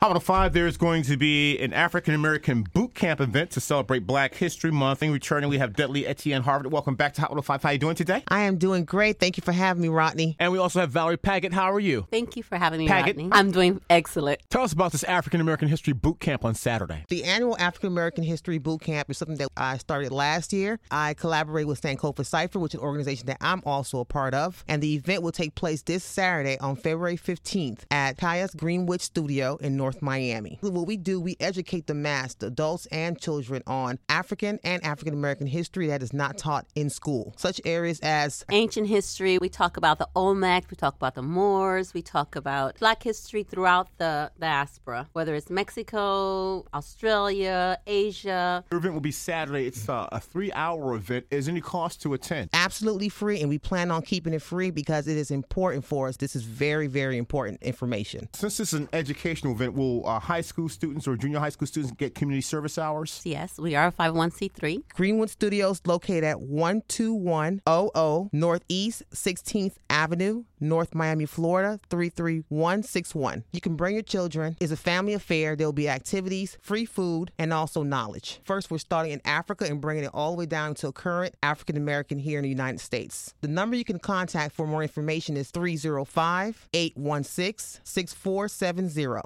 Hot 105, there's going to be an African American boot camp event to celebrate Black History Month. And returning, we have Dudley Etienne Harvard. Welcome back to Hot 105. How are you doing today? I am doing great. Thank you for having me, Rodney. And we also have Valerie Paget. How are you? Thank you for having me, Paget. Rodney. I'm doing excellent. Tell us about this African American History Boot Camp on Saturday. The annual African American History Boot Camp is something that I started last year. I collaborate with Sankofa Cypher, which is an organization that I'm also a part of. And the event will take place this Saturday on February 15th at Kaya's Greenwich Studio in North Miami. What we do, we educate the mass, the adults and children, on African and African American history that is not taught in school. Such areas as Ancient history, we talk about the Olmecs, we talk about the Moors, we talk about Black history throughout the diaspora, whether it's Mexico, Australia, Asia. Your event will be Saturday. It's uh, a three hour event. Is there any cost to attend? absolutely free, and we plan on keeping it free because it is important for us. This is very, very important information. Since this is an educational event, will uh, high school students or junior high school students get community service hours? Yes, we are a 501c3. Greenwood Studios located at 12100 Northeast 16th Avenue, North Miami, Florida 33161. You can bring your children. It's a family affair. There'll be activities, free food, and also knowledge. First, we're starting in Africa and bringing it all the way down to current African American here in the United States. The number you can contact for more information is 305 816 6470.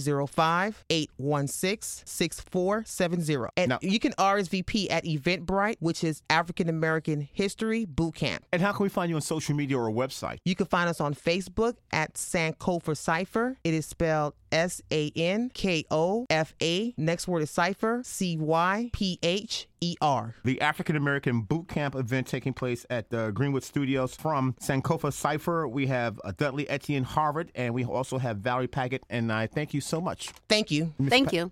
305 816 6470. And Now- you can RSVP at Eventbrite, which is African American History Boot Camp. And how can we find you on social media or a website? You can find us on Facebook at Sankofa Cypher. It is spelled S A N K O F A. Next word is Cypher, C Y P H E R. The African American Boot Camp event taking place at the Greenwood Studios from Sankofa Cypher. We have uh, Dudley Etienne Harvard, and we also have Valerie Paget. And I thank you so much. Thank you. Thank you.